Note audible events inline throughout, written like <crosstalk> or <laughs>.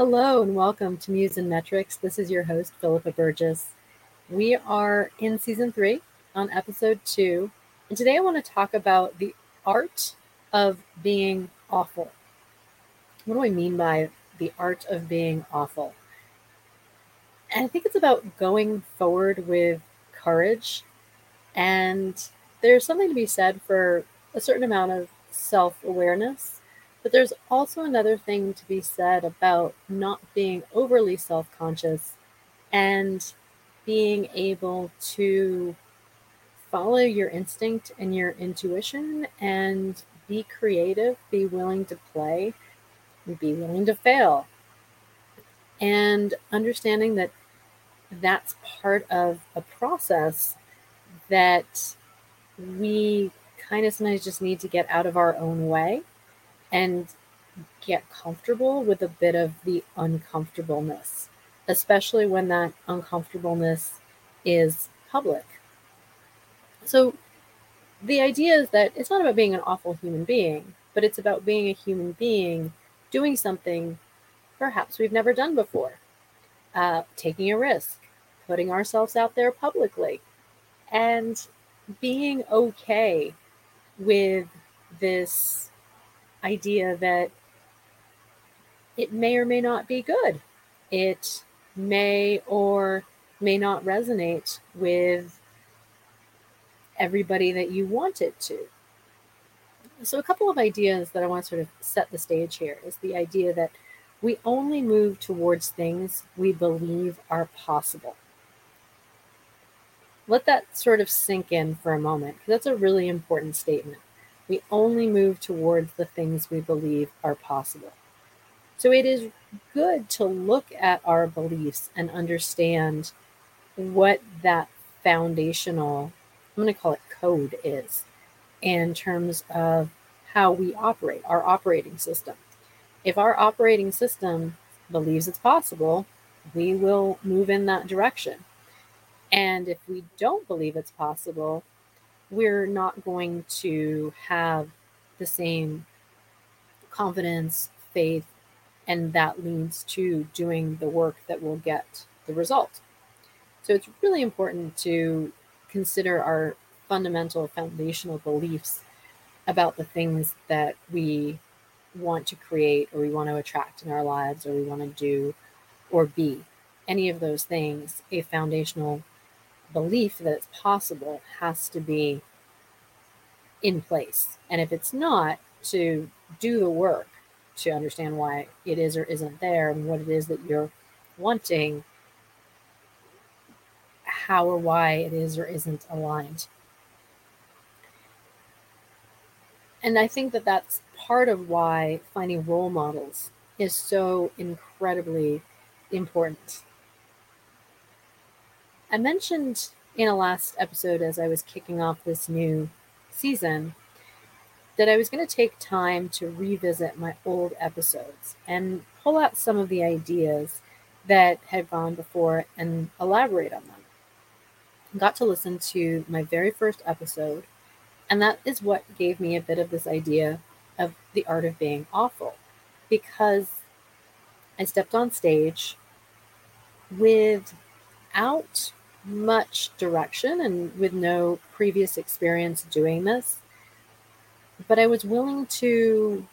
Hello and welcome to Muse and Metrics. This is your host, Philippa Burgess. We are in season three on episode two, and today I want to talk about the art of being awful. What do I mean by the art of being awful? And I think it's about going forward with courage. And there's something to be said for a certain amount of self awareness but there's also another thing to be said about not being overly self conscious and being able to follow your instinct and your intuition and be creative, be willing to play, be willing to fail. And understanding that that's part of a process that we kind of sometimes just need to get out of our own way and get comfortable with a bit of the uncomfortableness, especially when that uncomfortableness is public. So, the idea is that it's not about being an awful human being, but it's about being a human being doing something perhaps we've never done before, uh, taking a risk, putting ourselves out there publicly, and being okay with this idea that it may or may not be good. It may or may not resonate with everybody that you want it to. So, a couple of ideas that I want to sort of set the stage here is the idea that we only move towards things we believe are possible. Let that sort of sink in for a moment, because that's a really important statement. We only move towards the things we believe are possible. So it is good to look at our beliefs and understand what that foundational, I'm going to call it code, is in terms of how we operate, our operating system. If our operating system believes it's possible, we will move in that direction. And if we don't believe it's possible, we're not going to have the same confidence, faith, and that leads to doing the work that will get the result. So it's really important to consider our fundamental foundational beliefs about the things that we want to create or we want to attract in our lives or we want to do or be. Any of those things, a foundational belief that it's possible has to be in place. And if it's not, to do the work to understand why it is or isn't there and what it is that you're wanting, how or why it is or isn't aligned. And I think that that's part of why finding role models is so incredibly important. I mentioned in a last episode as I was kicking off this new season that I was going to take time to revisit my old episodes and pull out some of the ideas that had gone before and elaborate on them. I got to listen to my very first episode, and that is what gave me a bit of this idea of the art of being awful because I stepped on stage without much direction and with no previous experience doing this. But I was willing to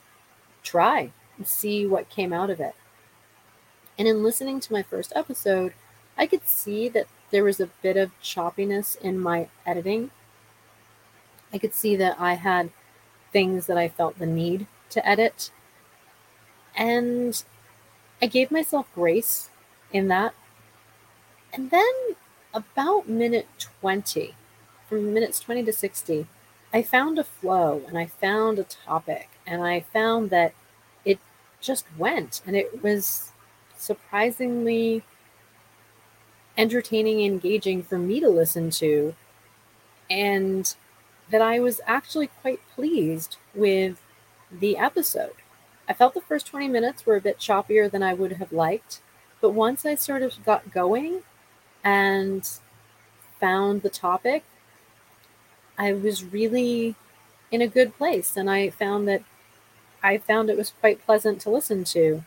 try and see what came out of it. And in listening to my first episode, I could see that there was a bit of choppiness in my editing. I could see that I had things that I felt the need to edit. And I gave myself grace in that. And then about minute 20, from minutes 20 to 60, I found a flow and I found a topic and I found that it just went and it was surprisingly entertaining and engaging for me to listen to and that I was actually quite pleased with the episode. I felt the first 20 minutes were a bit choppier than I would have liked, but once I sort of got going, and found the topic, I was really in a good place. And I found that I found it was quite pleasant to listen to.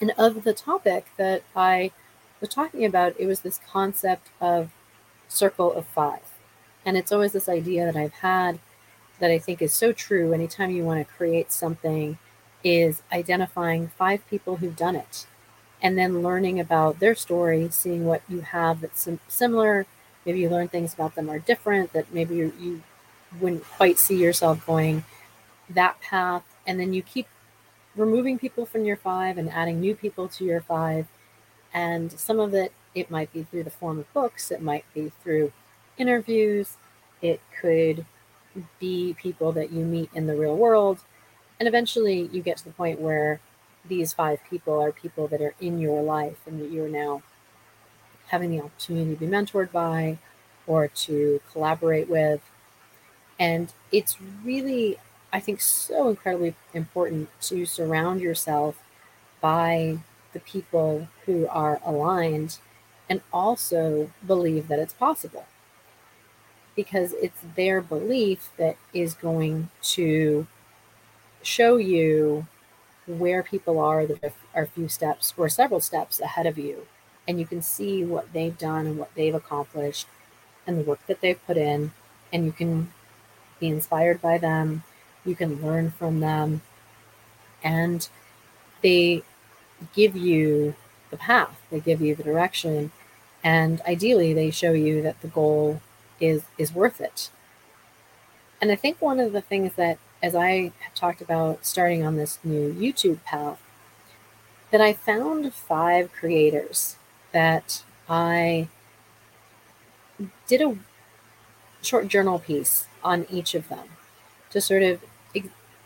And of the topic that I was talking about, it was this concept of circle of five. And it's always this idea that I've had that I think is so true anytime you want to create something is identifying five people who've done it and then learning about their story, seeing what you have that's sim- similar. Maybe you learn things about them are different that maybe you, you wouldn't quite see yourself going that path. And then you keep removing people from your five and adding new people to your five. And some of it, it might be through the form of books, it might be through interviews, it could be people that you meet in the real world. And eventually you get to the point where these five people are people that are in your life and that you're now having the opportunity to be mentored by or to collaborate with. And it's really, I think, so incredibly important to surround yourself by the people who are aligned and also believe that it's possible. Because it's their belief that is going to show you where people are that are a few steps or several steps ahead of you. And you can see what they've done and what they've accomplished and the work that they've put in. And you can be inspired by them. You can learn from them. And they give you the path, they give you the direction. And ideally, they show you that the goal is, is worth it. And I think one of the things that as I have talked about starting on this new YouTube path, that I found five creators that I did a short journal piece on each of them to sort of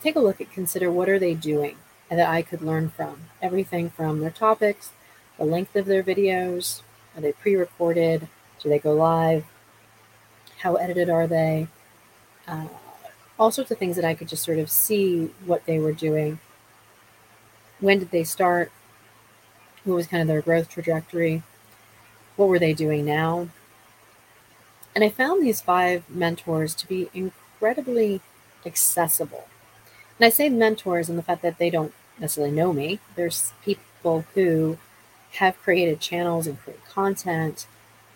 take a look at consider what are they doing and that I could learn from. Everything from their topics, the length of their videos, are they pre-recorded, do they go live, how edited are they, uh, all sorts of things that I could just sort of see what they were doing. When did they start? What was kind of their growth trajectory? What were they doing now? And I found these five mentors to be incredibly accessible. And I say mentors in the fact that they don't necessarily know me. There's people who have created channels and create content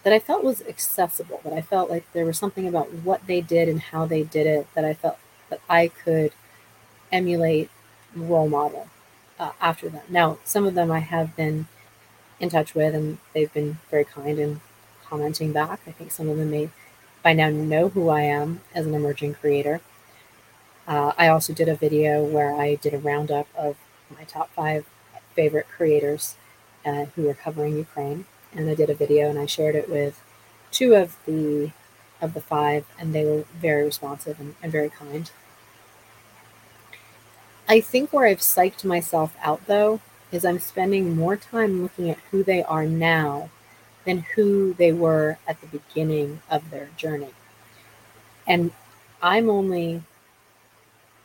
that I felt was accessible, that I felt like there was something about what they did and how they did it that I felt that I could emulate role model uh, after them. Now, some of them I have been in touch with and they've been very kind in commenting back. I think some of them may by now know who I am as an emerging creator. Uh, I also did a video where I did a roundup of my top five favorite creators uh, who are covering Ukraine and I did a video and I shared it with two of the of the five, and they were very responsive and, and very kind. I think where I've psyched myself out though is I'm spending more time looking at who they are now than who they were at the beginning of their journey. And I'm only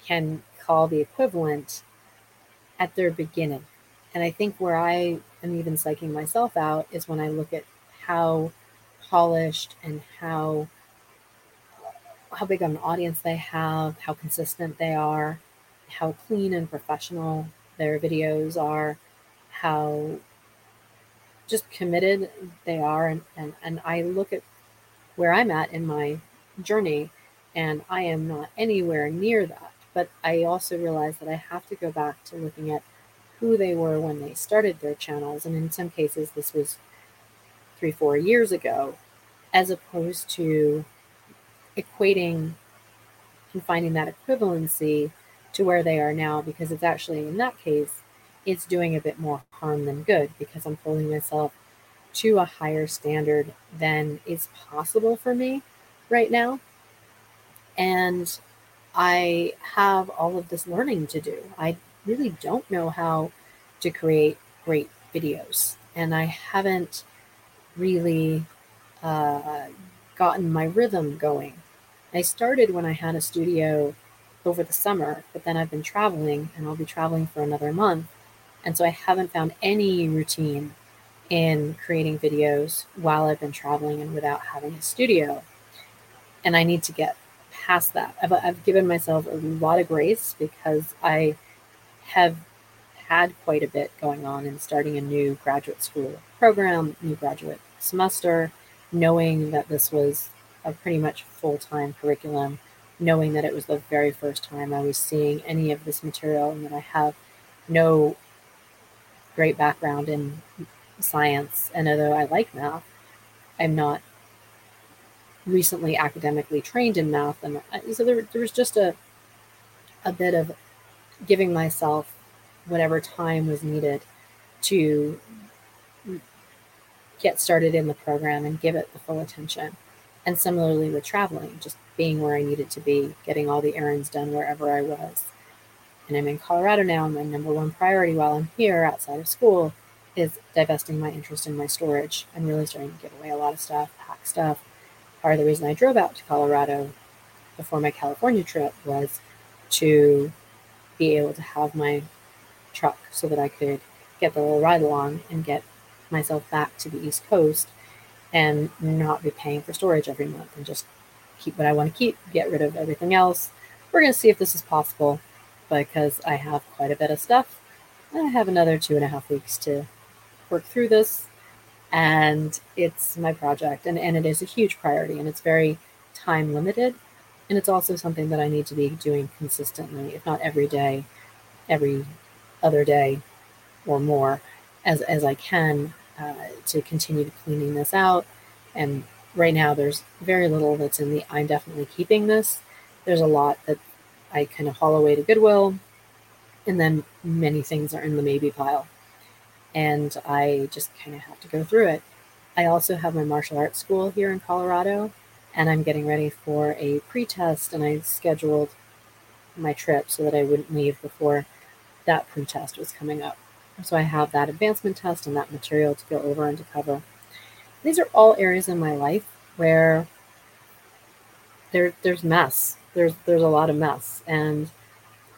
can call the equivalent at their beginning. And I think where I am even psyching myself out is when I look at how polished and how how big of an audience they have, how consistent they are, how clean and professional their videos are, how just committed they are and, and, and I look at where I'm at in my journey and I am not anywhere near that. But I also realize that I have to go back to looking at who they were when they started their channels. And in some cases, this was three, four years ago, as opposed to equating and finding that equivalency to where they are now, because it's actually, in that case, it's doing a bit more harm than good because I'm holding myself to a higher standard than is possible for me right now. And I have all of this learning to do. I really don't know how to create great videos. And I haven't really uh, gotten my rhythm going. I started when I had a studio over the summer, but then I've been traveling and I'll be traveling for another month. And so I haven't found any routine in creating videos while I've been traveling and without having a studio. And I need to get past that. I've, I've given myself a lot of grace because I have had quite a bit going on in starting a new graduate school program, new graduate semester, knowing that this was a pretty much full time curriculum, knowing that it was the very first time I was seeing any of this material and that I have no great background in science. And although I like math, I'm not recently academically trained in math. And so there, there was just a, a bit of giving myself whatever time was needed to get started in the program and give it the full attention. And similarly with traveling, just being where I needed to be, getting all the errands done wherever I was. And I'm in Colorado now, and my number one priority while I'm here outside of school is divesting my interest in my storage and really starting to give away a lot of stuff, pack stuff. Part of the reason I drove out to Colorado before my California trip was to be able to have my truck so that I could get the little ride along and get myself back to the East Coast and not be paying for storage every month and just keep what I want to keep, get rid of everything else. We're going to see if this is possible because I have quite a bit of stuff. I have another two and a half weeks to work through this, and it's my project, and, and it is a huge priority, and it's very time limited. And it's also something that I need to be doing consistently, if not every day, every other day or more, as, as I can uh, to continue cleaning this out. And right now, there's very little that's in the I'm definitely keeping this. There's a lot that I kind of haul away to Goodwill, and then many things are in the maybe pile. And I just kind of have to go through it. I also have my martial arts school here in Colorado, and I'm getting ready for a pre-test and I scheduled my trip so that I wouldn't leave before that pre-test was coming up. So I have that advancement test and that material to go over and to cover. These are all areas in my life where there there's mess. There's there's a lot of mess and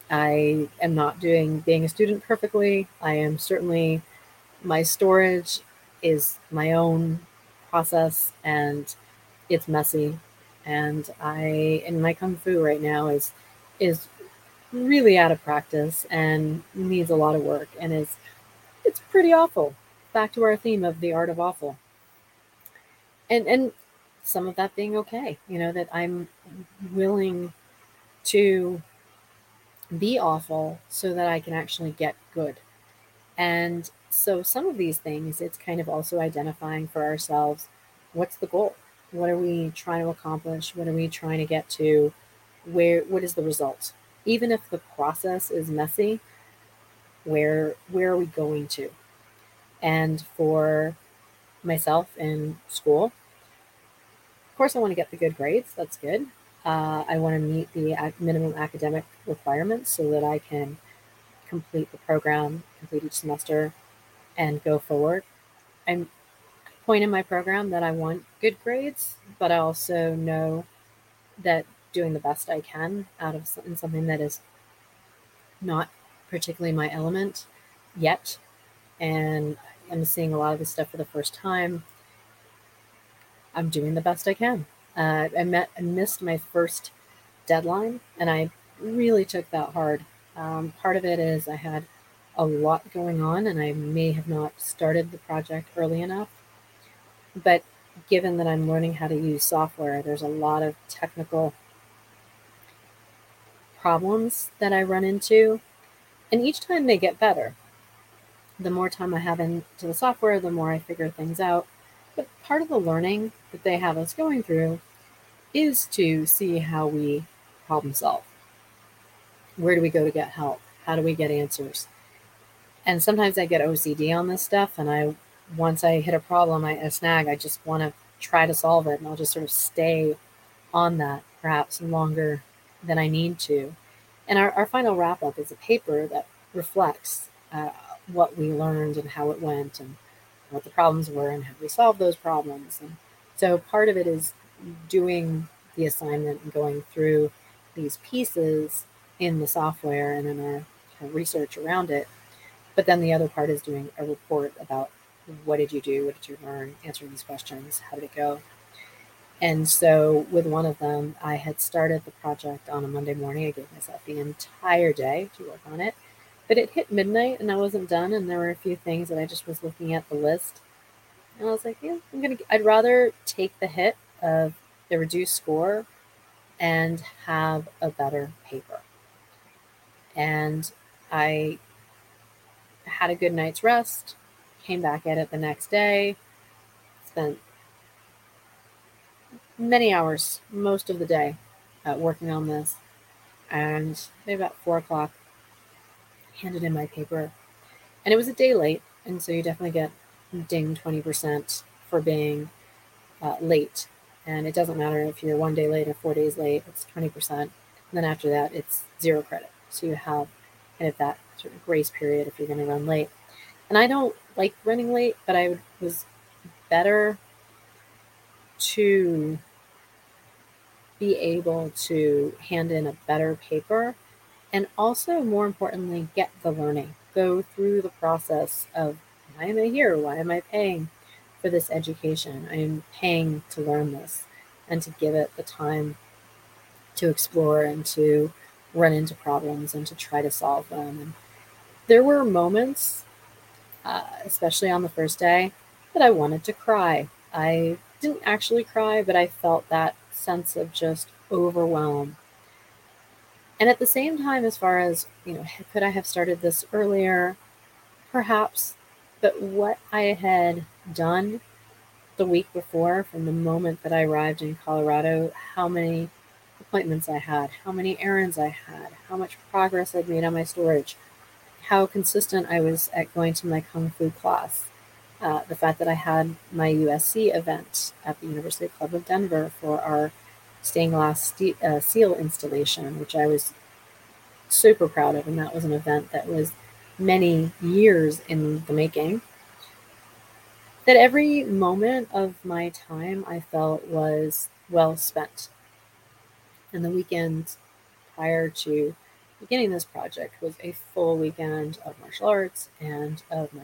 I am not doing being a student perfectly. I am certainly my storage is my own process and it's messy and I and my kung fu right now is is really out of practice and needs a lot of work and is it's pretty awful. Back to our theme of the art of awful. And and some of that being okay, you know, that I'm willing to be awful so that I can actually get good. And so some of these things, it's kind of also identifying for ourselves what's the goal? What are we trying to accomplish? What are we trying to get to? Where what is the result? Even if the process is messy, where where are we going to? And for myself in school, of course, I want to get the good grades. That's good. Uh, I want to meet the minimum academic requirements so that I can complete the program, complete each semester, and go forward. I'm point in my program that I want good grades, but I also know that doing the best I can out of something that is not particularly my element yet, and I'm seeing a lot of this stuff for the first time. I'm doing the best I can. Uh, I met, I missed my first deadline, and I really took that hard. Um, part of it is I had a lot going on, and I may have not started the project early enough. But given that I'm learning how to use software, there's a lot of technical problems that I run into, and each time they get better. The more time I have into the software, the more I figure things out. But part of the learning that they have us going through is to see how we problem solve. Where do we go to get help? How do we get answers? And sometimes I get OCD on this stuff, and I once I hit a problem, I a snag, I just want to try to solve it, and I'll just sort of stay on that perhaps longer than I need to. And our, our final wrap up is a paper that reflects uh, what we learned and how it went, and what the problems were, and how we solved those problems. And so part of it is doing the assignment and going through these pieces in the software and in our research around it. But then the other part is doing a report about what did you do? What did you learn? Answering these questions. How did it go? And so, with one of them, I had started the project on a Monday morning. I gave myself the entire day to work on it. But it hit midnight and I wasn't done, and there were a few things that I just was looking at the list. And I was like, yeah, I'm gonna, I'd rather take the hit of the reduced score and have a better paper. And I had a good night's rest, came back at it the next day, spent many hours, most of the day, uh, working on this. And maybe about four o'clock, handed in my paper. And it was a day late, and so you definitely get ding 20% for being uh, late. And it doesn't matter if you're one day late or four days late, it's 20%. And then after that, it's zero credit. So you have kind of that sort of grace period if you're going to run late. And I don't like running late, but I was better to be able to hand in a better paper and also more importantly get the learning go through the process of why am i here? Why am i paying for this education? I am paying to learn this and to give it the time to explore and to run into problems and to try to solve them. And there were moments uh, especially on the first day that i wanted to cry i didn't actually cry but i felt that sense of just overwhelm. And at the same time, as far as, you know, could I have started this earlier? Perhaps. But what I had done the week before, from the moment that I arrived in Colorado, how many appointments I had, how many errands I had, how much progress I'd made on my storage, how consistent I was at going to my Kung Fu class, uh, the fact that I had my USC event at the University Club of Denver for our stained glass uh, seal installation, which I was super proud of. And that was an event that was many years in the making. That every moment of my time I felt was well spent. And the weekend prior to beginning this project was a full weekend of martial arts and of my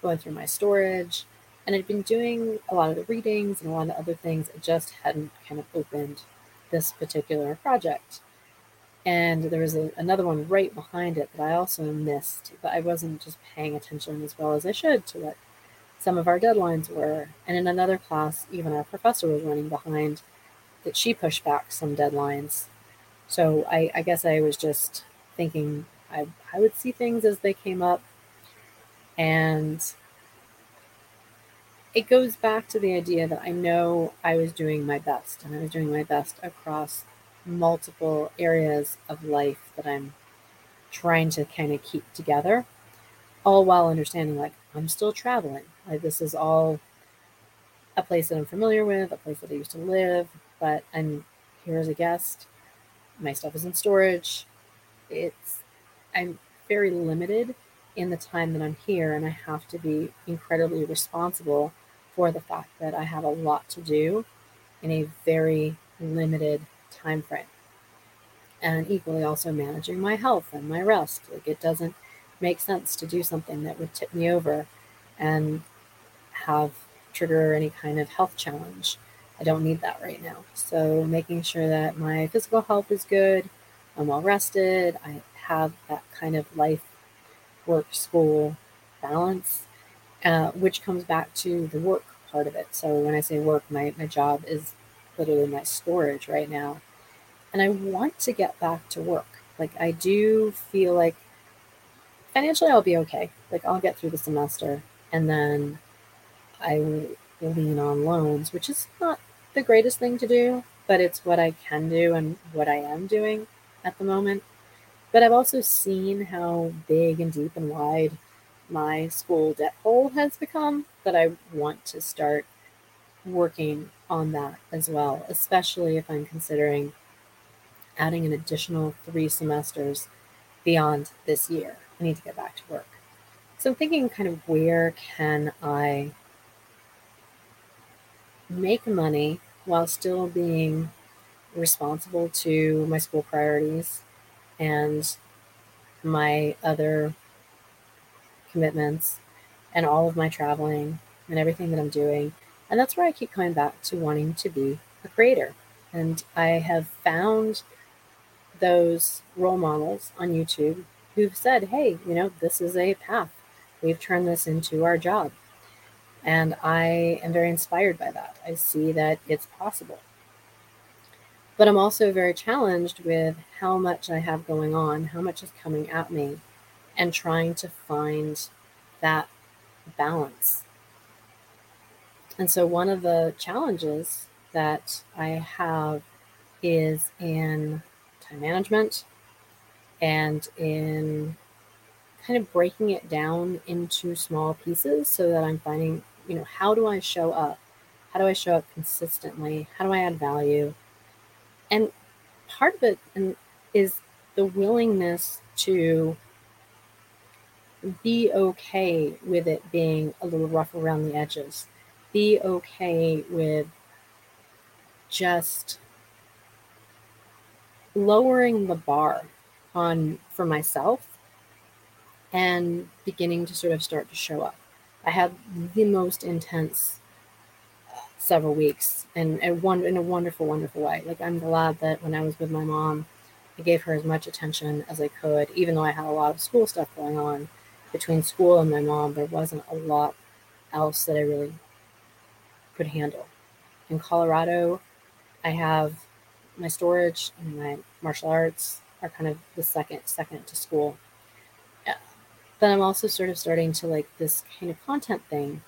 going through my storage. And I'd been doing a lot of the readings and a lot of other things. It just hadn't kind of opened this particular project. And there was a, another one right behind it that I also missed, but I wasn't just paying attention as well as I should to what some of our deadlines were. And in another class, even our professor was running behind that she pushed back some deadlines. So I, I guess I was just thinking I, I would see things as they came up. And it goes back to the idea that I know I was doing my best and I was doing my best across multiple areas of life that I'm trying to kind of keep together, all while understanding like I'm still traveling. Like this is all a place that I'm familiar with, a place that I used to live, but I'm here as a guest. My stuff is in storage. It's I'm very limited in the time that I'm here and I have to be incredibly responsible for the fact that I have a lot to do in a very limited time frame. And equally also managing my health and my rest. Like it doesn't make sense to do something that would tip me over and have trigger any kind of health challenge. I don't need that right now. So making sure that my physical health is good, I'm well rested, I have that kind of life work school balance uh, which comes back to the work part of it. So when I say work, my, my job is literally my storage right now. And I want to get back to work. Like, I do feel like financially I'll be okay. Like, I'll get through the semester and then I will lean on loans, which is not the greatest thing to do, but it's what I can do and what I am doing at the moment. But I've also seen how big and deep and wide my school debt hole has become that I want to start working on that as well, especially if I'm considering adding an additional three semesters beyond this year. I need to get back to work. So I'm thinking kind of where can I make money while still being responsible to my school priorities and my other commitments and all of my traveling and everything that I'm doing. And that's where I keep coming back to wanting to be a creator. And I have found those role models on YouTube who've said, hey, you know, this is a path. We've turned this into our job. And I am very inspired by that. I see that it's possible. But I'm also very challenged with how much I have going on, how much is coming at me, and trying to find that balance. And so, one of the challenges that I have is in time management and in kind of breaking it down into small pieces so that I'm finding, you know, how do I show up? How do I show up consistently? How do I add value? And part of it um, is the willingness to be okay with it being a little rough around the edges. Be okay with just lowering the bar on for myself and beginning to sort of start to show up. I had the most intense several weeks and, and one in a wonderful, wonderful way. Like I'm glad that when I was with my mom, I gave her as much attention as I could, even though I had a lot of school stuff going on. Between school and my mom, there wasn't a lot else that I really could handle. In Colorado, I have my storage and my martial arts are kind of the second second to school. But I'm also sort of starting to like this kind of content thing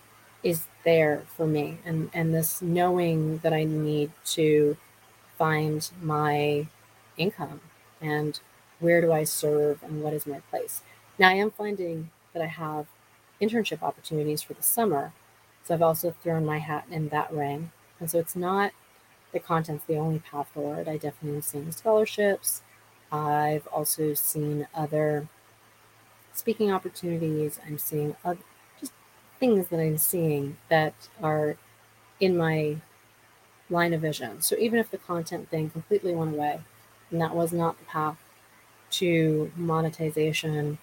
is there for me and and this knowing that I need to find my income and where do I serve and what is my place. Now I am finding that I have internship opportunities for the summer. So I've also thrown my hat in that ring. And so it's not the content's the only path forward. I definitely am seeing scholarships. I've also seen other speaking opportunities. I'm seeing other, just things that I'm seeing that are in my line of vision. So even if the content thing completely went away and that was not the path to monetization,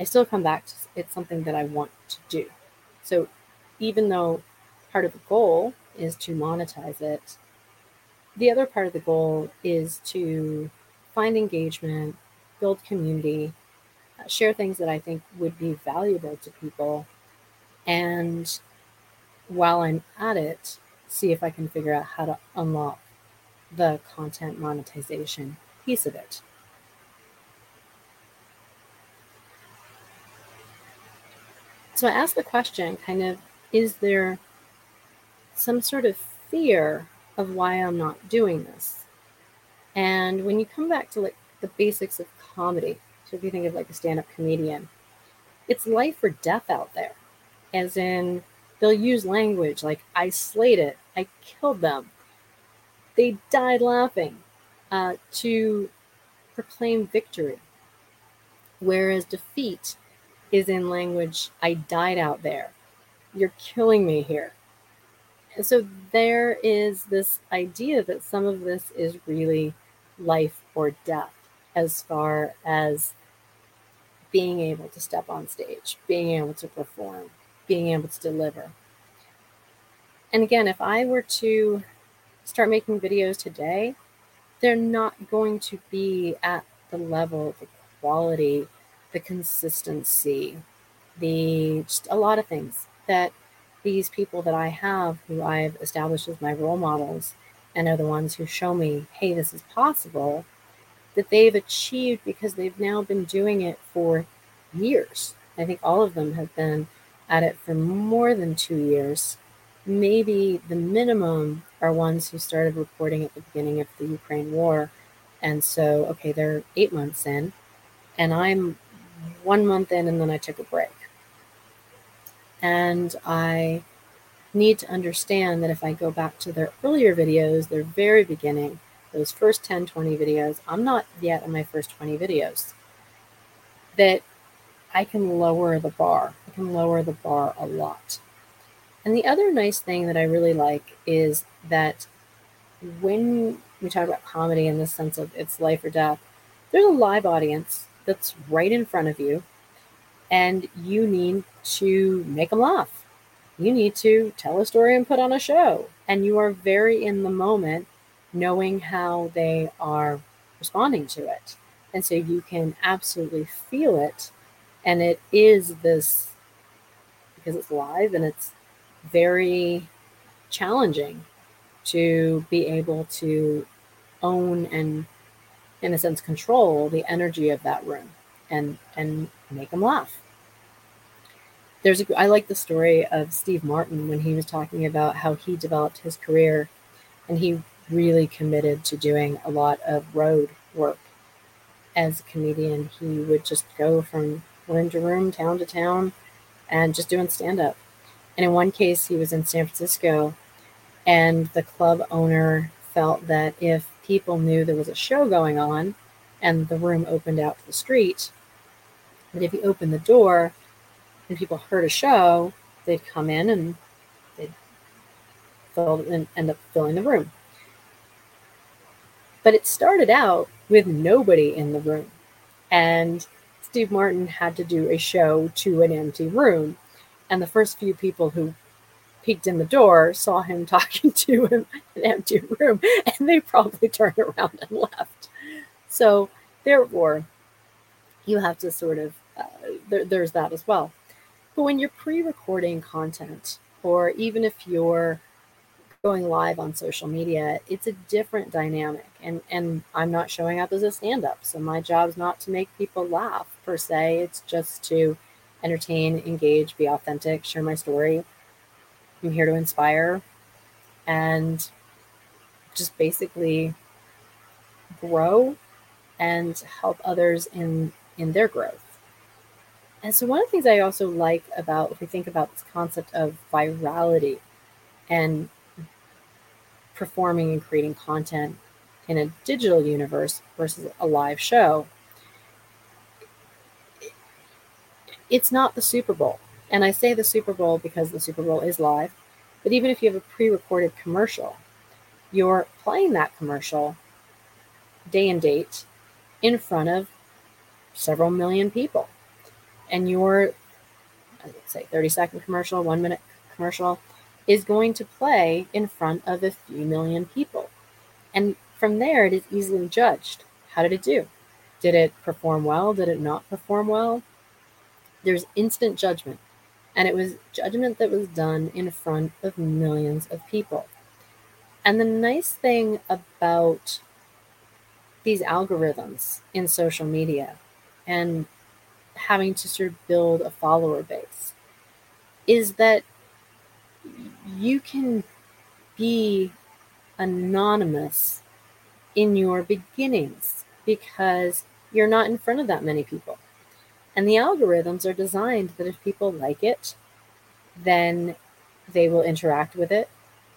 I still come back to it's something that I want to do. So even though part of the goal is to monetize it, the other part of the goal is to find engagement, build community, share things that I think would be valuable to people and while I'm at it, see if I can figure out how to unlock the content monetization piece of it. So I asked the question kind of, is there some sort of fear of why I'm not doing this? And when you come back to like the basics of comedy, so if you think of like a stand up comedian, it's life or death out there as in they'll use language like I slayed it, I killed them. They died laughing uh, to proclaim victory. Whereas defeat is in language I died out there. You're killing me here. And so there is this idea that some of this is really life or death as far as being able to step on stage, being able to perform, being able to deliver. And again, if I were to start making videos today, they're not going to be at the level, the quality, the consistency, the just a lot of things that these people that I have who I've established as my role models and are the ones who show me, hey, this is possible, that they've achieved because they've now been doing it for years. I think all of them have been at it for more than two years. Maybe the minimum are ones who started reporting at the beginning of the Ukraine war. And so, okay, they're eight months in, and I'm one month in, and then I took a break. And I need to understand that if I go back to their earlier videos, their very beginning, those first 10, 20 videos, I'm not yet in my first 20 videos. That I can lower the bar. I can lower the bar a lot. And the other nice thing that I really like is that when we talk about comedy in the sense of it's life or death, there's a live audience that's right in front of you, and you need to make them laugh. You need to tell a story and put on a show. And you are very in the moment, knowing how they are responding to it. And so you can absolutely feel it. And it is this, because it's live and it's very challenging to be able to own and, in a sense, control the energy of that room and, and make them laugh there's a, I like the story of Steve Martin when he was talking about how he developed his career and he really committed to doing a lot of road work as a comedian. He would just go from room to room, town to town, and just doing stand up. And in one case, he was in San Francisco, and the club owner felt that if people knew there was a show going on and the room opened out to the street, that if he opened the door, and people heard a show, they'd come in and they'd fill and end up filling the room. But it started out with nobody in the room. And Steve Martin had to do a show to an empty room. And the first few people who peeked in the door saw him <laughs> talking to an empty room and they probably turned around and left. So, therefore, you have to sort of, uh, there, there's that as well. But when you're pre recording content, or even if you're going live on social media, it's a different dynamic. And, and I'm not showing up as a stand up. So my job is not to make people laugh per se, it's just to entertain, engage, be authentic, share my story. I'm here to inspire and just basically grow and help others in in their growth. And so, one of the things I also like about, if we think about this concept of virality and performing and creating content in a digital universe versus a live show, it's not the Super Bowl. And I say the Super Bowl because the Super Bowl is live. But even if you have a pre recorded commercial, you're playing that commercial day and date in front of several million people and your let's say 30 second commercial, one minute commercial is going to play in front of a few million people. And from there, it is easily judged. How did it do? Did it perform well? Did it not perform well? There's instant judgment. And it was judgment that was done in front of millions of people. And the nice thing about these algorithms in social media and having to sort of build a follower base is that you can be anonymous in your beginnings because you're not in front of that many people. And the algorithms are designed that if people like it, then they will interact with it.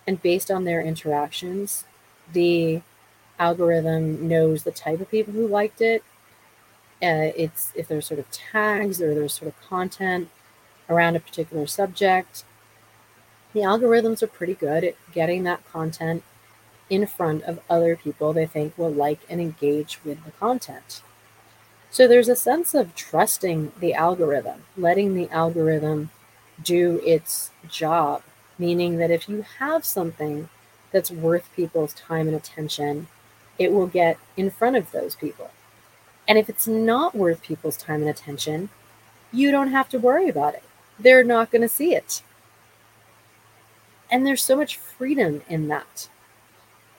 And based on their interactions, the algorithm knows the type of people who liked it uh, it's if there's sort of tags or there's sort of content around a particular subject. The algorithms are pretty good at getting that content in front of other people they think will like and engage with the content. So there's a sense of trusting the algorithm, letting the algorithm do its job, meaning that if you have something that's worth people's time and attention, it will get in front of those people. And if it's not worth people's time and attention, you don't have to worry about it. They're not going to see it. And there's so much freedom in that.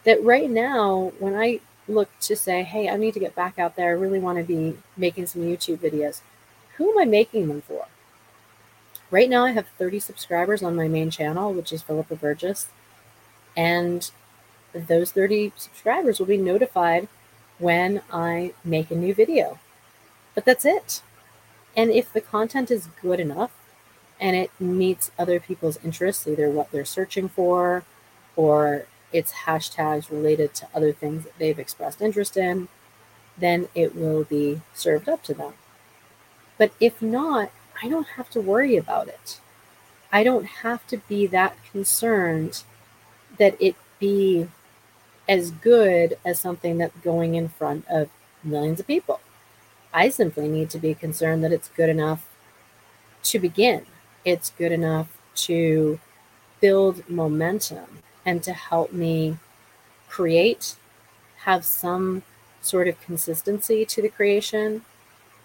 That right now, when I look to say, hey, I need to get back out there, I really want to be making some YouTube videos, who am I making them for? Right now, I have 30 subscribers on my main channel, which is Philippa Burgess. And those 30 subscribers will be notified when I make a new video. But that's it. And if the content is good enough and it meets other people's interests, either what they're searching for or it's hashtags related to other things that they've expressed interest in, then it will be served up to them. But if not, I don't have to worry about it. I don't have to be that concerned that it be as good as something that's going in front of millions of people. I simply need to be concerned that it's good enough to begin. It's good enough to build momentum and to help me create, have some sort of consistency to the creation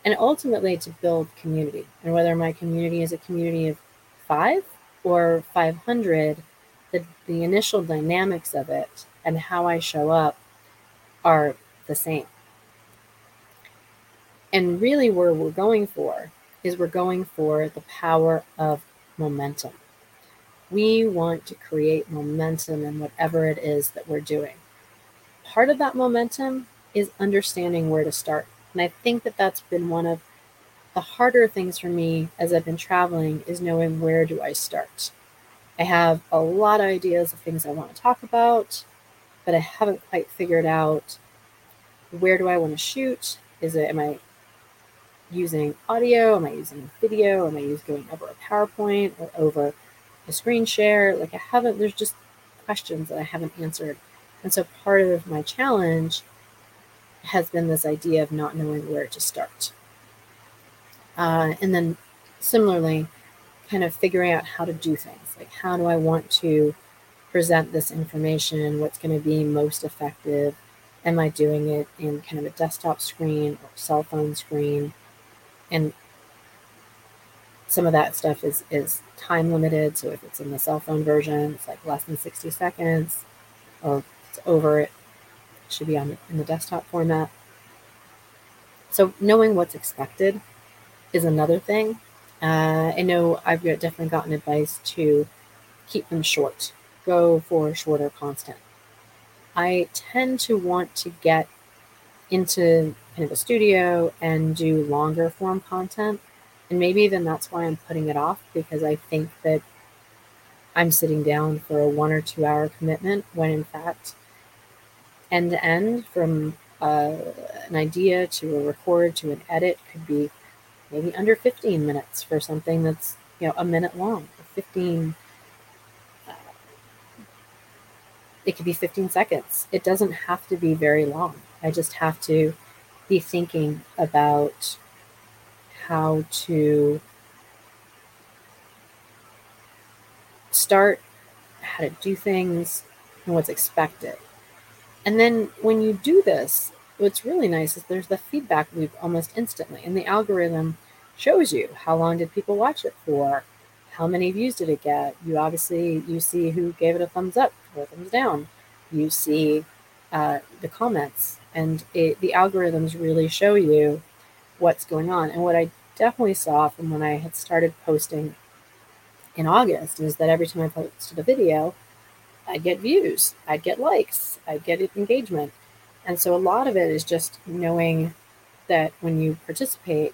and ultimately to build community. And whether my community is a community of five or 500, the, the initial dynamics of it and how I show up are the same. And really, where we're going for is we're going for the power of momentum. We want to create momentum in whatever it is that we're doing. Part of that momentum is understanding where to start. And I think that that's been one of the harder things for me as I've been traveling is knowing where do I start. I have a lot of ideas of things I want to talk about, but I haven't quite figured out where do I want to shoot? Is it am I using audio? Am I using video? Am I using going over a PowerPoint or over a screen share? Like I haven't there's just questions that I haven't answered. And so part of my challenge has been this idea of not knowing where to start. Uh, and then similarly, kind of figuring out how to do things. Like, how do I want to present this information? What's going to be most effective? Am I doing it in kind of a desktop screen or cell phone screen? And some of that stuff is, is time limited. So if it's in the cell phone version, it's like less than 60 seconds, or it's over it should be on in the desktop format. So knowing what's expected is another thing. Uh, I know I've definitely gotten advice to keep them short, go for shorter content. I tend to want to get into of a studio and do longer form content. And maybe then that's why I'm putting it off because I think that I'm sitting down for a one or two hour commitment when in fact end to end from uh, an idea to a record to an edit could be maybe under 15 minutes for something that's you know a minute long 15 uh, it could be 15 seconds it doesn't have to be very long i just have to be thinking about how to start how to do things and what's expected and then when you do this, what's really nice is there's the feedback loop almost instantly. And the algorithm shows you how long did people watch it for, how many views did it get. You obviously you see who gave it a thumbs up or a thumbs down. You see uh, the comments, and it, the algorithms really show you what's going on. And what I definitely saw from when I had started posting in August is that every time I posted a video, I'd get views, I'd get likes, I'd get engagement. And so a lot of it is just knowing that when you participate,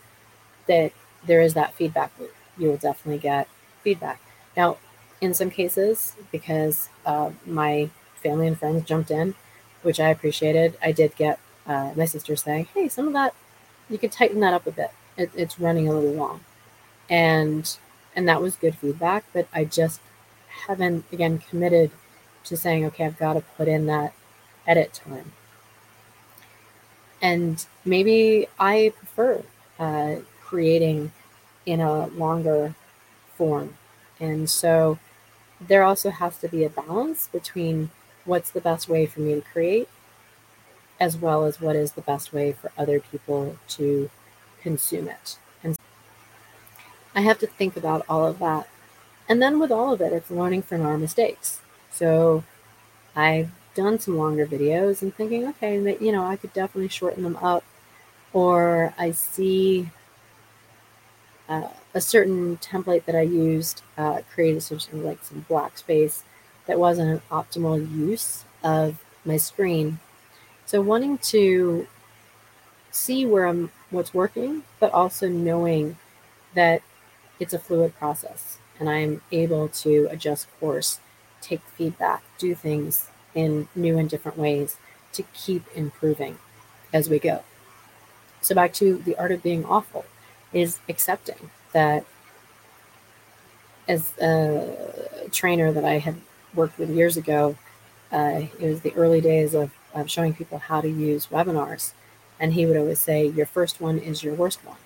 that there is that feedback loop. You will definitely get feedback. Now, in some cases, because uh, my family and friends jumped in, which I appreciated, I did get uh, my sister saying, "Hey, some of that you could tighten that up a bit. It, it's running a little long," and and that was good feedback. But I just haven't again committed to saying, okay, I've got to put in that edit time. And maybe I prefer uh, creating in a longer form. And so there also has to be a balance between what's the best way for me to create, as well as what is the best way for other people to consume it. And I have to think about all of that. And then with all of it, it's learning from our mistakes. So I've done some longer videos and thinking, okay, that you know, I could definitely shorten them up. Or I see uh, a certain template that I used uh, created some like some black space that wasn't an optimal use of my screen. So wanting to see where I'm what's working, but also knowing that it's a fluid process and I'm able to adjust course take feedback, do things in new and different ways to keep improving as we go. So, back to the art of being awful is accepting that as a trainer that I had worked with years ago, uh, it was the early days of, of showing people how to use webinars. And he would always say, Your first one is your worst one.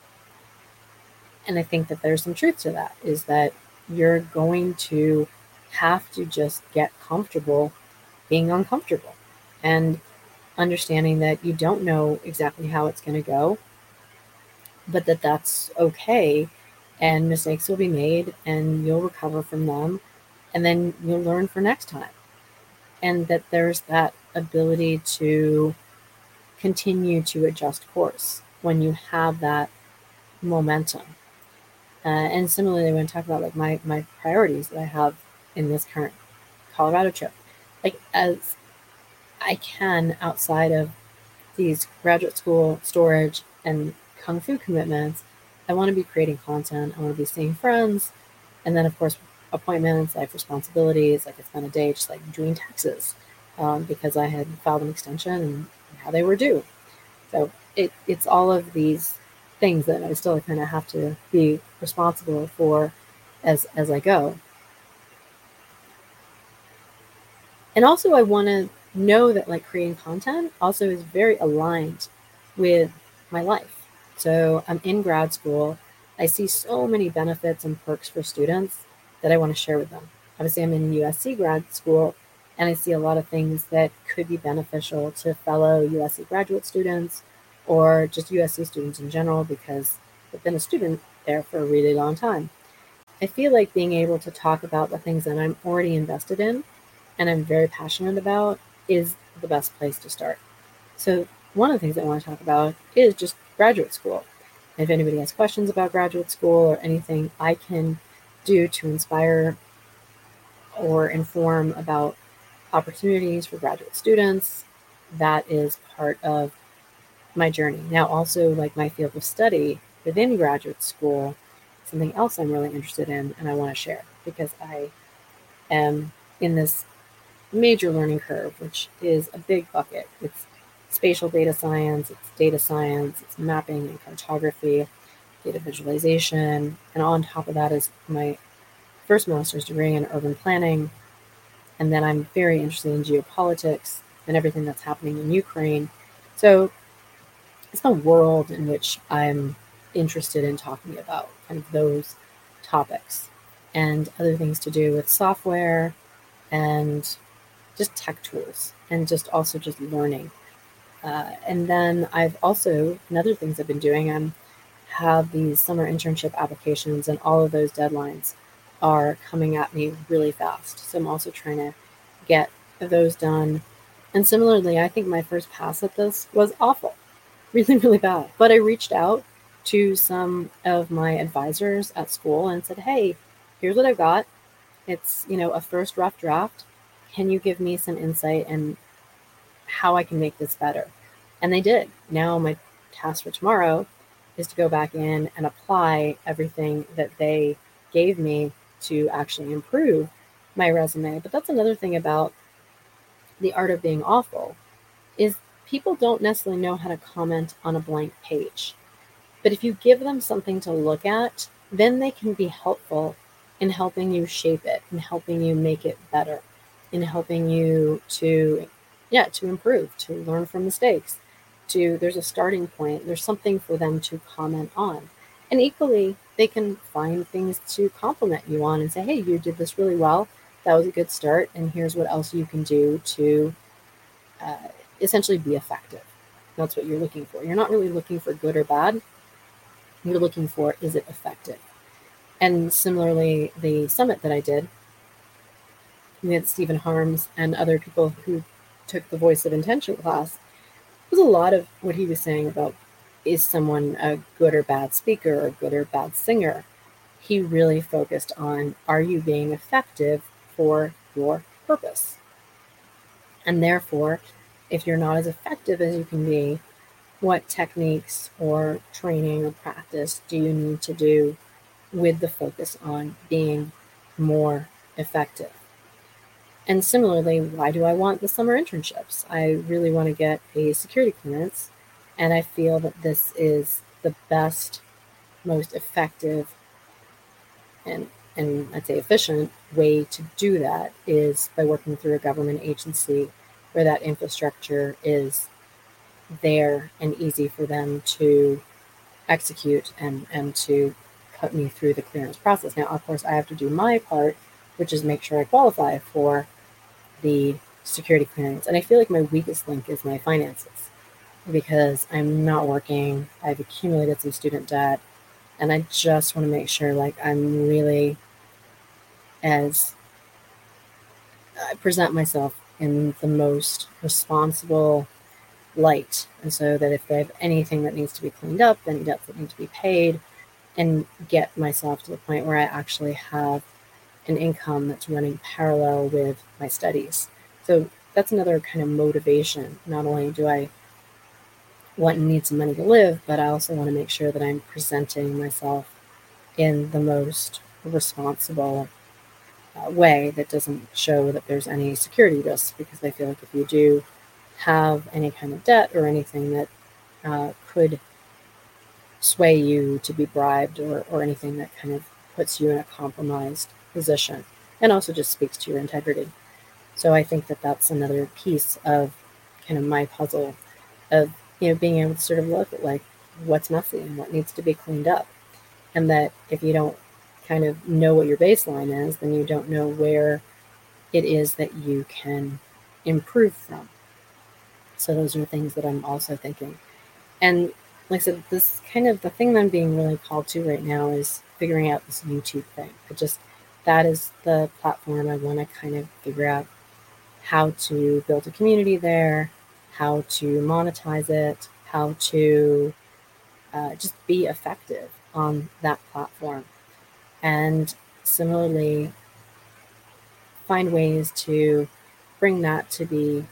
And I think that there's some truth to that, is that you're going to have to just get comfortable being uncomfortable. And understanding that you don't know exactly how it's going to go, but that that's okay and mistakes will be made and you'll recover from them and then you'll learn for next time. And that there's that ability to continue to adjust course when you have that momentum. Uh, and similarly, when I talk about like my my priorities that I have in this current Colorado trip, like as I can outside of these graduate school storage and kung fu commitments, I want to be creating content. I want to be seeing friends, and then of course appointments, life responsibilities. Like I spent a day just like doing taxes um, because I had filed an extension and how they were due. So it, it's all of these things that I still kind of have to be responsible for as as I go. And also I want to know that like creating content also is very aligned with my life. So I'm in grad school. I see so many benefits and perks for students that I want to share with them. Obviously, I'm in USC grad school, and I see a lot of things that could be beneficial to fellow USC graduate students or just USC students in general because I've been a student there for a really long time. I feel like being able to talk about the things that I'm already invested in and I'm very passionate about is the best place to start. So, one of the things I want to talk about is just graduate school. If anybody has questions about graduate school or anything I can do to inspire or inform about opportunities for graduate students, that is part of my journey. Now, also, like my field of study within graduate school, something else I'm really interested in and I want to share because I am in this major learning curve, which is a big bucket. It's spatial data science, it's data science, it's mapping and cartography, data visualization, and on top of that is my first master's degree in urban planning. And then I'm very interested in geopolitics and everything that's happening in Ukraine. So it's a world in which I'm interested in talking about kind of those topics and other things to do with software and just tech tools and just also just learning. Uh, and then I've also, another things I've been doing, I have these summer internship applications, and all of those deadlines are coming at me really fast. So I'm also trying to get those done. And similarly, I think my first pass at this was awful, <laughs> really, really bad. But I reached out to some of my advisors at school and said, hey, here's what I've got. It's, you know, a first rough draft can you give me some insight and how I can make this better? And they did. Now my task for tomorrow is to go back in and apply everything that they gave me to actually improve my resume. But that's another thing about the art of being awful is people don't necessarily know how to comment on a blank page. But if you give them something to look at, then they can be helpful in helping you shape it and helping you make it better in helping you to yeah to improve to learn from mistakes to there's a starting point there's something for them to comment on. And equally they can find things to compliment you on and say hey you did this really well. That was a good start and here's what else you can do to uh, essentially be effective. That's what you're looking for. You're not really looking for good or bad. You're looking for is it effective? And similarly the summit that i did with Stephen Harms and other people who took the Voice of Intention class was a lot of what he was saying about is someone a good or bad speaker or good or bad singer. He really focused on are you being effective for your purpose? And therefore, if you're not as effective as you can be, what techniques or training or practice do you need to do with the focus on being more effective? And similarly, why do I want the summer internships? I really want to get a security clearance, and I feel that this is the best, most effective, and and I'd say efficient way to do that is by working through a government agency where that infrastructure is there and easy for them to execute and, and to put me through the clearance process. Now, of course, I have to do my part, which is make sure I qualify for the security clearance. And I feel like my weakest link is my finances because I'm not working. I've accumulated some student debt and I just want to make sure like I'm really as I present myself in the most responsible light. And so that if they have anything that needs to be cleaned up, any debts that need to be paid, and get myself to the point where I actually have an income that's running parallel with my studies. So that's another kind of motivation. Not only do I want and need some money to live, but I also want to make sure that I'm presenting myself in the most responsible uh, way that doesn't show that there's any security risks. Because I feel like if you do have any kind of debt or anything that uh, could sway you to be bribed or, or anything that kind of puts you in a compromised position and also just speaks to your integrity. So I think that that's another piece of kind of my puzzle of you know being able to sort of look at like what's messy and what needs to be cleaned up, and that if you don't kind of know what your baseline is, then you don't know where it is that you can improve from. So those are things that I'm also thinking. And like I said, this kind of the thing that I'm being really called to right now is figuring out this YouTube thing. I just that is the platform I want to kind of figure out how to build a community there, how to monetize it, how to uh, just be effective on that platform. And similarly, find ways to bring that to be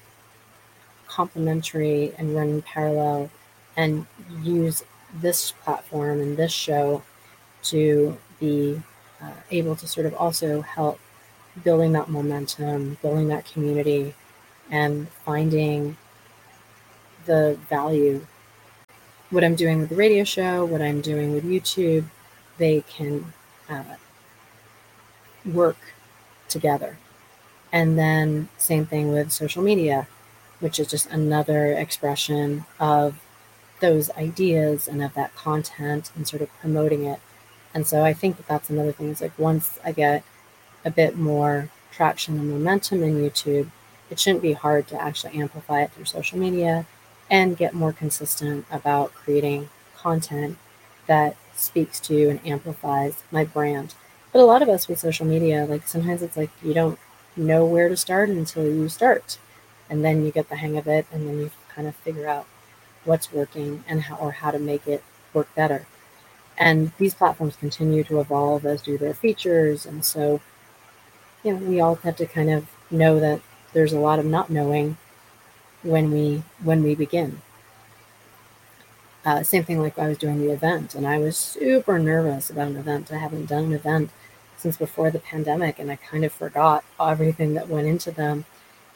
complementary and run parallel and use this platform and this show to be uh, able to sort of also help building that momentum, building that community, and finding the value. What I'm doing with the radio show, what I'm doing with YouTube, they can uh, work together. And then, same thing with social media, which is just another expression of those ideas and of that content and sort of promoting it. And so I think that that's another thing is like once I get a bit more traction and momentum in YouTube, it shouldn't be hard to actually amplify it through social media and get more consistent about creating content that speaks to and amplifies my brand. But a lot of us with social media, like sometimes it's like you don't know where to start until you start. And then you get the hang of it and then you kind of figure out what's working and how or how to make it work better. And these platforms continue to evolve as do their features. And so, you know, we all have to kind of know that there's a lot of not knowing when we when we begin. Uh, same thing like I was doing the event, and I was super nervous about an event. I haven't done an event since before the pandemic, and I kind of forgot everything that went into them.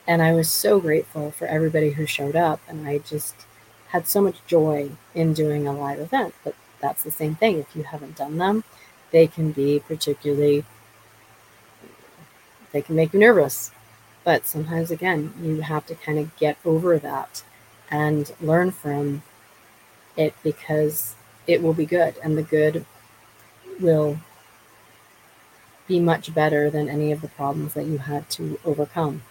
And I was so grateful for everybody who showed up, and I just had so much joy in doing a live event. But that's the same thing. If you haven't done them, they can be particularly, they can make you nervous. But sometimes, again, you have to kind of get over that and learn from it because it will be good and the good will be much better than any of the problems that you had to overcome.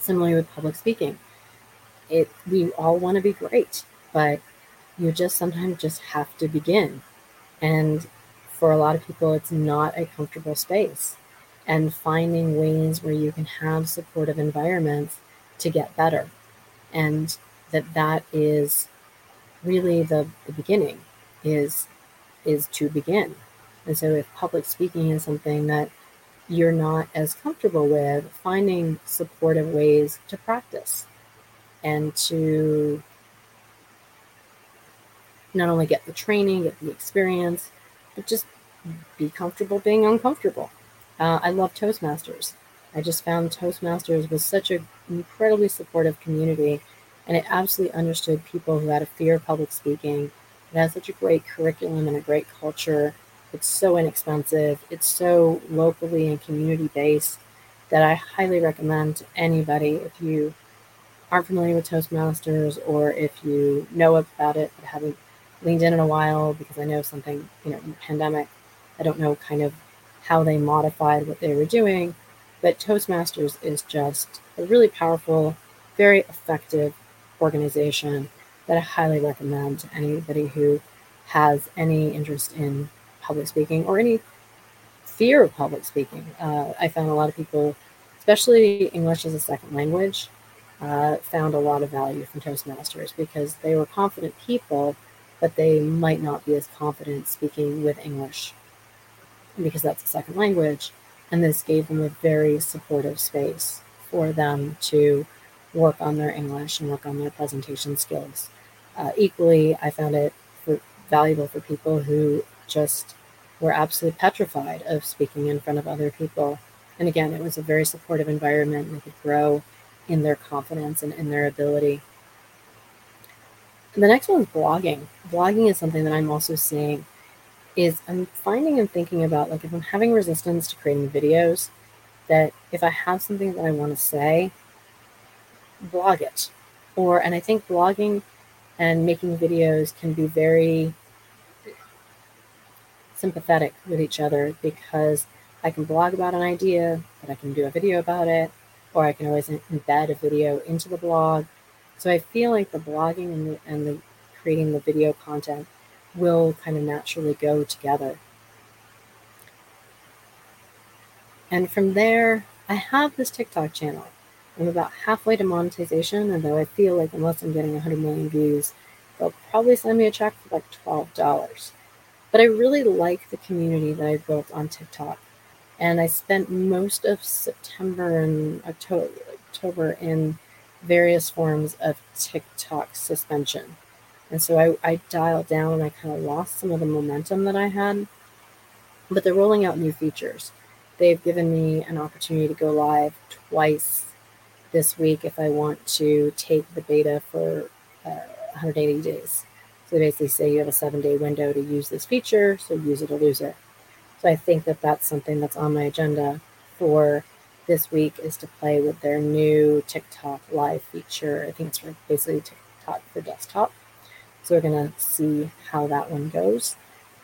Similarly with public speaking, it we all want to be great, but you just sometimes just have to begin. And for a lot of people, it's not a comfortable space. And finding ways where you can have supportive environments to get better. And that that is really the, the beginning is is to begin. And so if public speaking is something that you're not as comfortable with, finding supportive ways to practice and to not only get the training, get the experience, but just be comfortable being uncomfortable. Uh, I love Toastmasters. I just found Toastmasters was such an incredibly supportive community, and it absolutely understood people who had a fear of public speaking. It has such a great curriculum and a great culture. It's so inexpensive. It's so locally and community based that I highly recommend to anybody if you aren't familiar with Toastmasters or if you know about it but haven't leaned in in a while because I know something, you know, in the pandemic, I don't know kind of how they modified what they were doing, But Toastmasters is just a really powerful, very effective organization that I highly recommend to anybody who has any interest in public speaking or any fear of public speaking. Uh, I found a lot of people, especially English as a second language, uh, found a lot of value from Toastmasters because they were confident people, but they might not be as confident speaking with English because that's a second language. And this gave them a very supportive space for them to work on their English and work on their presentation skills. Uh, equally, I found it for, valuable for people who just were absolutely petrified of speaking in front of other people. And again, it was a very supportive environment. They could grow in their confidence and in their ability. The next one is blogging. Blogging is something that I'm also seeing is I'm finding and thinking about like if I'm having resistance to creating videos, that if I have something that I want to say, blog it. Or and I think blogging and making videos can be very sympathetic with each other because I can blog about an idea, but I can do a video about it, or I can always embed a video into the blog. So I feel like the blogging and the, and the creating the video content will kind of naturally go together. And from there, I have this TikTok channel. I'm about halfway to monetization, and though I feel like unless I'm getting 100 million views, they'll probably send me a check for like $12. But I really like the community that I built on TikTok. And I spent most of September and October, October in various forms of TikTok suspension. And so I, I dialed down and I kind of lost some of the momentum that I had. But they're rolling out new features. They've given me an opportunity to go live twice this week if I want to take the beta for uh, 180 days. So they basically say you have a seven day window to use this feature, so use it or lose it. So I think that that's something that's on my agenda for this week is to play with their new TikTok live feature. I think it's basically TikTok for desktop. So we're going to see how that one goes.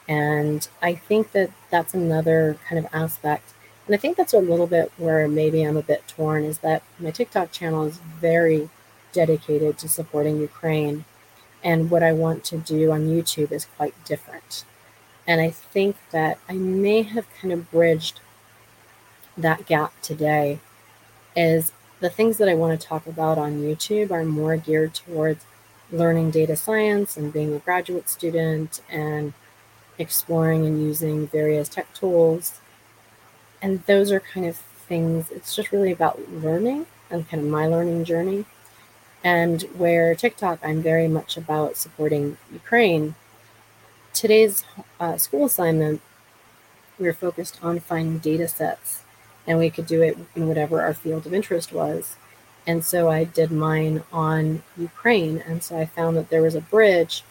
And I think that that's another kind of aspect. And I think that's a little bit where maybe I'm a bit torn is that my TikTok channel is very dedicated to supporting Ukraine. And what I want to do on YouTube is quite different. And I think that I may have kind of bridged that gap today is the things that I want to talk about on YouTube are more geared towards learning data science and being a graduate student and exploring and using various tech tools. And those are kind of things, it's just really about learning and kind of my learning journey. And where TikTok, I'm very much about supporting Ukraine. Today's uh, school assignment, we're focused on finding data sets, and we could do it in whatever our field of interest was. And so I did mine on Ukraine. And so I found that there was a bridge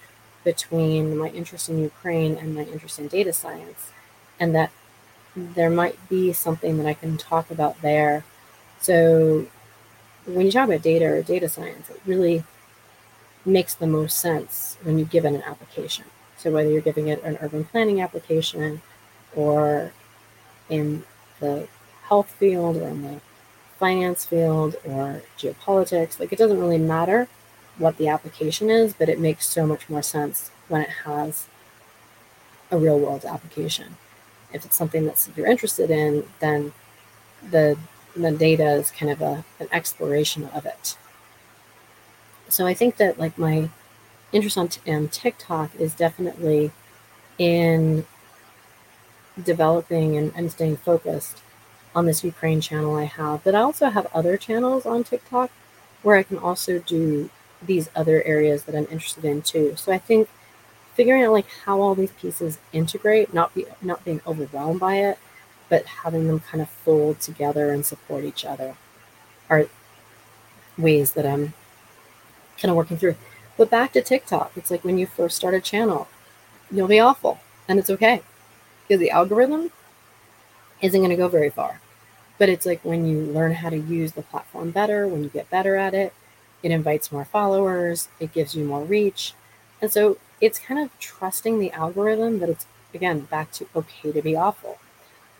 between my interest in Ukraine and my interest in data science, and that there might be something that I can talk about there. So when you talk about data or data science, it really makes the most sense when you give it an application. So whether you're giving it an urban planning application or in the health field or in the finance field or geopolitics. Like it doesn't really matter what the application is, but it makes so much more sense when it has a real world application. If it's something that you're interested in, then the the data is kind of a, an exploration of it. So I think that like my interest on t- TikTok is definitely in developing and, and staying focused on this Ukraine channel I have, but I also have other channels on TikTok where I can also do these other areas that I'm interested in too. So I think figuring out like how all these pieces integrate, not be not being overwhelmed by it, but having them kind of fold together and support each other are ways that I'm kind of working through. But back to TikTok, it's like when you first start a channel, you'll be awful and it's okay because the algorithm isn't going to go very far. But it's like when you learn how to use the platform better, when you get better at it, it invites more followers, it gives you more reach. And so it's kind of trusting the algorithm that it's, again, back to okay to be awful.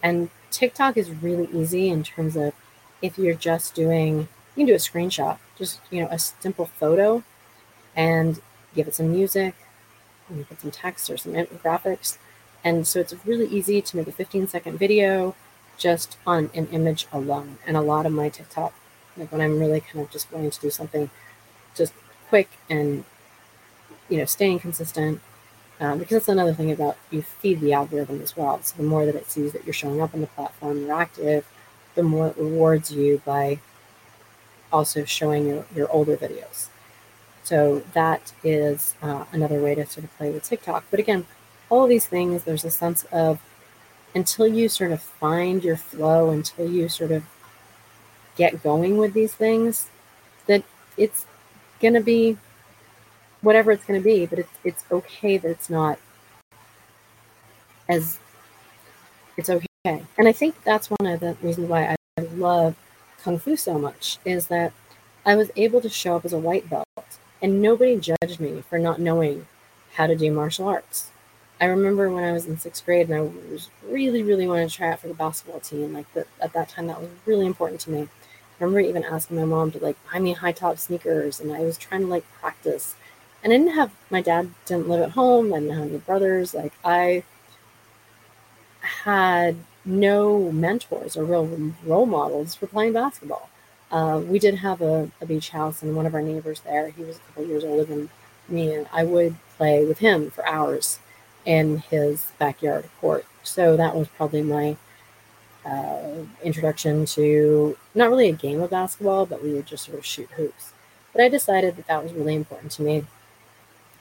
And TikTok is really easy in terms of if you're just doing, you can do a screenshot, just, you know, a simple photo and give it some music, you put some text or some graphics. And so it's really easy to make a 15 second video just on an image alone. And a lot of my TikTok, like when I'm really kind of just wanting to do something just quick and, you know, staying consistent, um, because that's another thing about you feed the algorithm as well. So the more that it sees that you're showing up on the platform, you're active, the more it rewards you by also showing your, your older videos. So that is uh, another way to sort of play with TikTok. But again, all these things, there's a sense of until you sort of find your flow, until you sort of get going with these things, that it's going to be whatever it's going to be, but it's, it's okay that it's not as it's okay. And I think that's one of the reasons why I love Kung Fu so much is that I was able to show up as a white belt and nobody judged me for not knowing how to do martial arts. I remember when I was in sixth grade and I was really, really wanted to try out for the basketball team. Like the, at that time, that was really important to me. I remember even asking my mom to like buy me high top sneakers, and I was trying to like practice. And I didn't have my dad didn't live at home. I didn't have any brothers. Like I had no mentors or real role models for playing basketball. Uh, we did have a, a, beach house, and one of our neighbors there, he was a couple years older than me, and I would play with him for hours in his backyard court. So that was probably my uh, introduction to not really a game of basketball, but we would just sort of shoot hoops. But I decided that that was really important to me.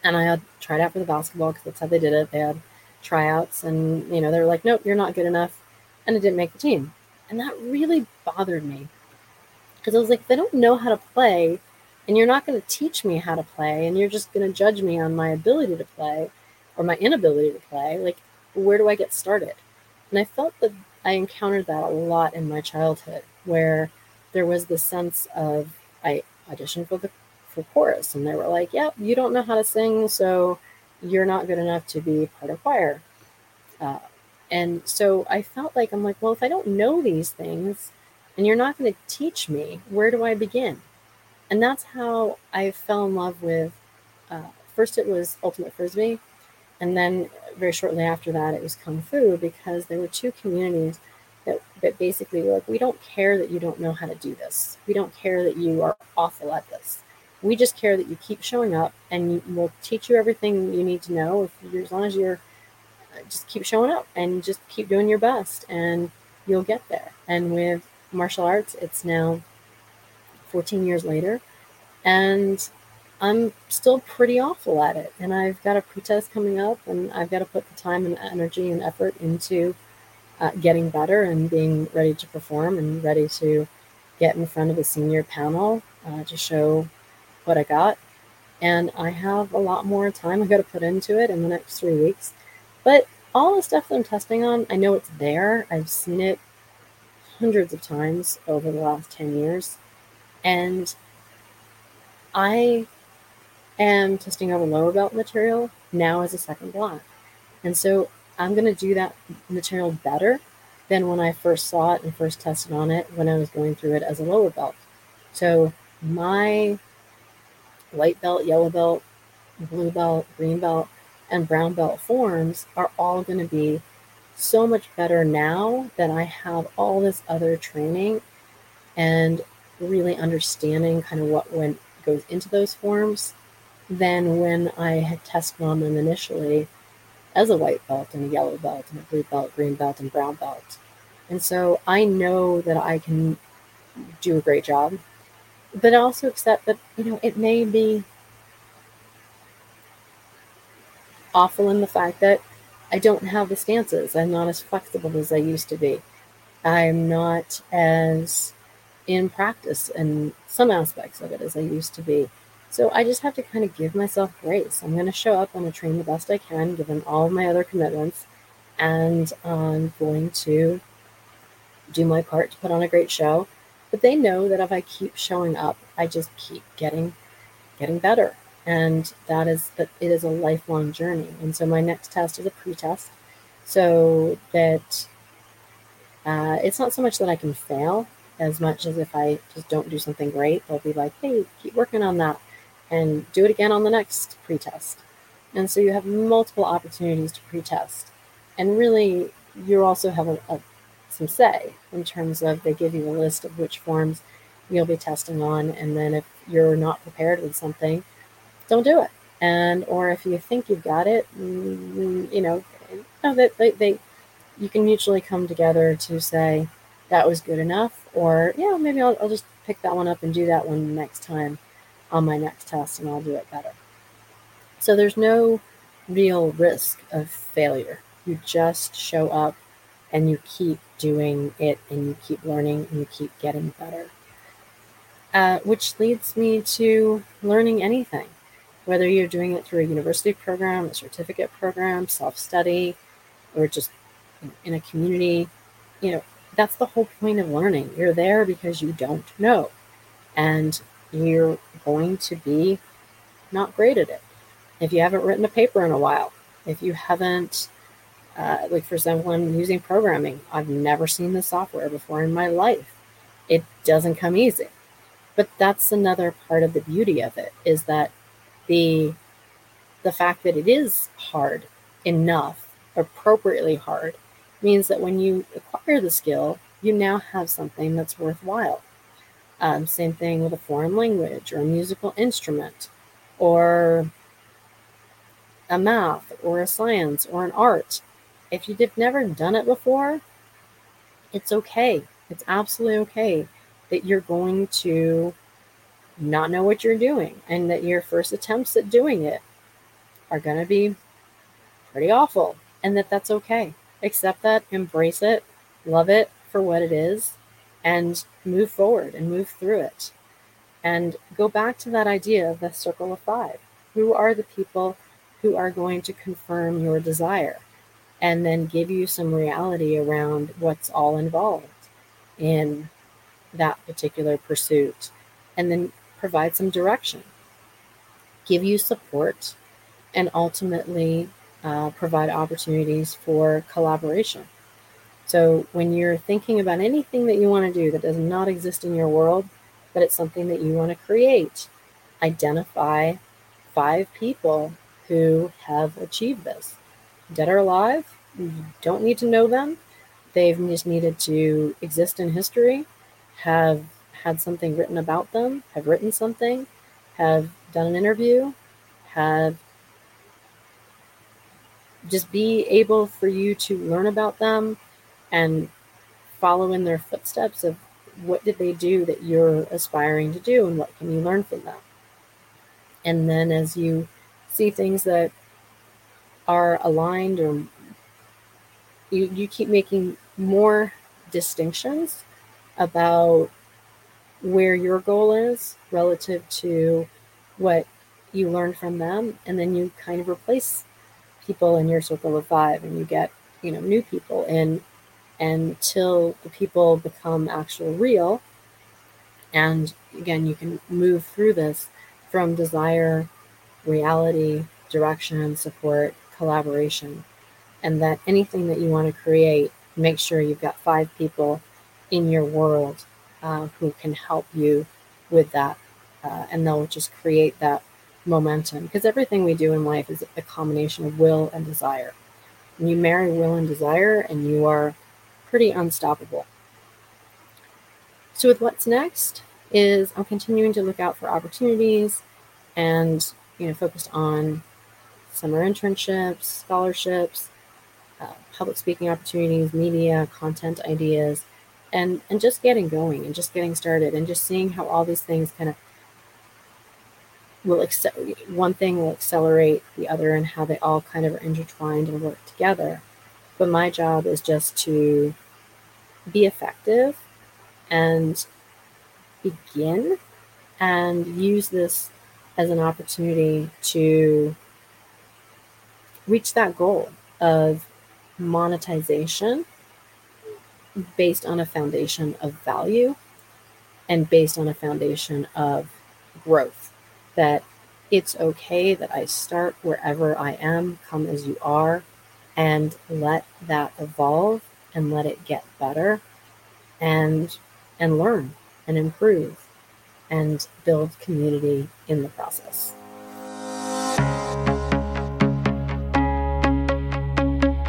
And I had tried out for the basketball because that's how they did it. They had tryouts, and you know they were like, "Nope, you're not good enough," and it didn't make the team. And that really bothered me because I was like, they don't know how to play, and you're not going to teach me how to play, and you're just going to judge me on my ability to play or my inability to play. Like, where do I get started? And I felt that I encountered that a lot in my childhood, where there was this sense of I auditioned for the for chorus, and they were like, "Yep, yeah, you don't know how to sing, so you're not good enough to be part of choir." Uh, and so I felt like I'm like, well, if I don't know these things, and you're not going to teach me, where do I begin? And that's how I fell in love with. Uh, first, it was Ultimate Frisbee, and then very shortly after that, it was Kung Fu because there were two communities that, that basically were like, we don't care that you don't know how to do this. We don't care that you are awful at this. We just care that you keep showing up and we'll teach you everything you need to know as long as you're uh, just keep showing up and just keep doing your best and you'll get there. And with martial arts. It's now 14 years later, and I'm still pretty awful at it. And I've got a pretest coming up, and I've got to put the time and energy and effort into uh, getting better and being ready to perform and ready to get in front of a senior panel uh, to show what I got. And I have a lot more time I've got to put into it in the next three weeks. But all the stuff that I'm testing on, I know it's there. I've seen it hundreds of times over the last 10 years. And I am testing out over lower belt material now as a second block. And so I'm going to do that material better than when I first saw it and first tested on it when I was going through it as a lower belt. So my white belt, yellow belt, blue belt, green belt, and brown belt forms are all going to be so much better now that I have all this other training and really understanding kind of what went goes into those forms than when I had tested on them initially as a white belt and a yellow belt and a blue belt, green belt, and brown belt. And so I know that I can do a great job, but also accept that, you know, it may be awful in the fact that I don't have the stances. I'm not as flexible as I used to be. I'm not as in practice in some aspects of it as I used to be. So I just have to kind of give myself grace. I'm going to show up. Going to train the best I can, given all my other commitments, and I'm going to do my part to put on a great show. But they know that if I keep showing up, I just keep getting getting better and that is that it is a lifelong journey and so my next test is a pre-test so that Uh, it's not so much that I can fail as much as if I just don't do something great, they'll be like, hey, keep working on that and do it again on the next pretest. And so you have multiple opportunities to pretest. And really, you also have a, a, some say in terms of they give you a list of which forms you'll be testing on. And then if you're not prepared with something, don't do it. And or if you think you've got it, mm, you know, that they, they you can mutually come together to say that was good enough, or yeah, maybe I'll, I'll just pick that one up and do that one next time on my next test, and I'll do it better. So there's no real risk of failure. You just show up and you keep doing it and you keep learning and you keep getting better. Uh, which leads me to learning anything whether you're doing it through a university program, a certificate program, self study, or just in a community, you know, that's the whole point of learning. You're there because you don't know, and you're going to be not great at it. If you haven't written a paper in a while, if you haven't, uh, like for example, I'm using programming, I've never seen the software before in my life. It doesn't come easy. But that's another part of the beauty of it is that the the fact that it is hard enough, appropriately hard, means that when you acquire the skill, you now have something that's worthwhile. Um, same thing with a foreign language or a musical instrument or a math or a science or an art. If you've never done it before, it's okay. It's absolutely okay that you're going to not know what you're doing and that your first attempts at doing it are going to be pretty awful and that that's okay. Accept that, embrace it, love it for what it is, and move forward and move through it. And go back to that idea of the circle of five. Who are the people who are going to confirm your desire and then give you some reality around what's all involved in that particular pursuit? And then provide some direction, give you support, and ultimately uh, provide opportunities for collaboration. So, when you're thinking about anything that you want to do that does not exist in your world, but it's something that you want to create, identify five people who have achieved this. Dead or alive, mm-hmm. you don't need to know them. They've just needed to exist in history, have had something written about them, have written something, have done an interview, have just be able for you to learn about them and follow in their footsteps of what did they do that you're aspiring to do and what can you learn from them. And then as you see things that are aligned or you, you keep making more distinctions about where your goal is relative to what you learn from them and then you kind of replace people in your circle of five and you get you know new people in until the people become actual real and again you can move through this from desire reality direction support collaboration and that anything that you want to create make sure you've got five people in your world uh, who can help you with that. Uh, and they'll just create that momentum because everything we do in life is a combination of will and desire. And you marry will and desire, and you are pretty unstoppable. So, with what's next is I'm continuing to look out for opportunities and you know focused on summer internships, scholarships, uh, public speaking opportunities, media, content ideas, and and just getting going and just getting started and just seeing how all these things kind of will accelerate one thing will accelerate the other and how they all kind of are intertwined and work together but my job is just to be effective and begin and use this as an opportunity to reach that goal of monetization based on a foundation of value and based on a foundation of growth. That it's okay that I start wherever I am, come as you are, and let that evolve and let it get better and and learn and improve and build community in the process.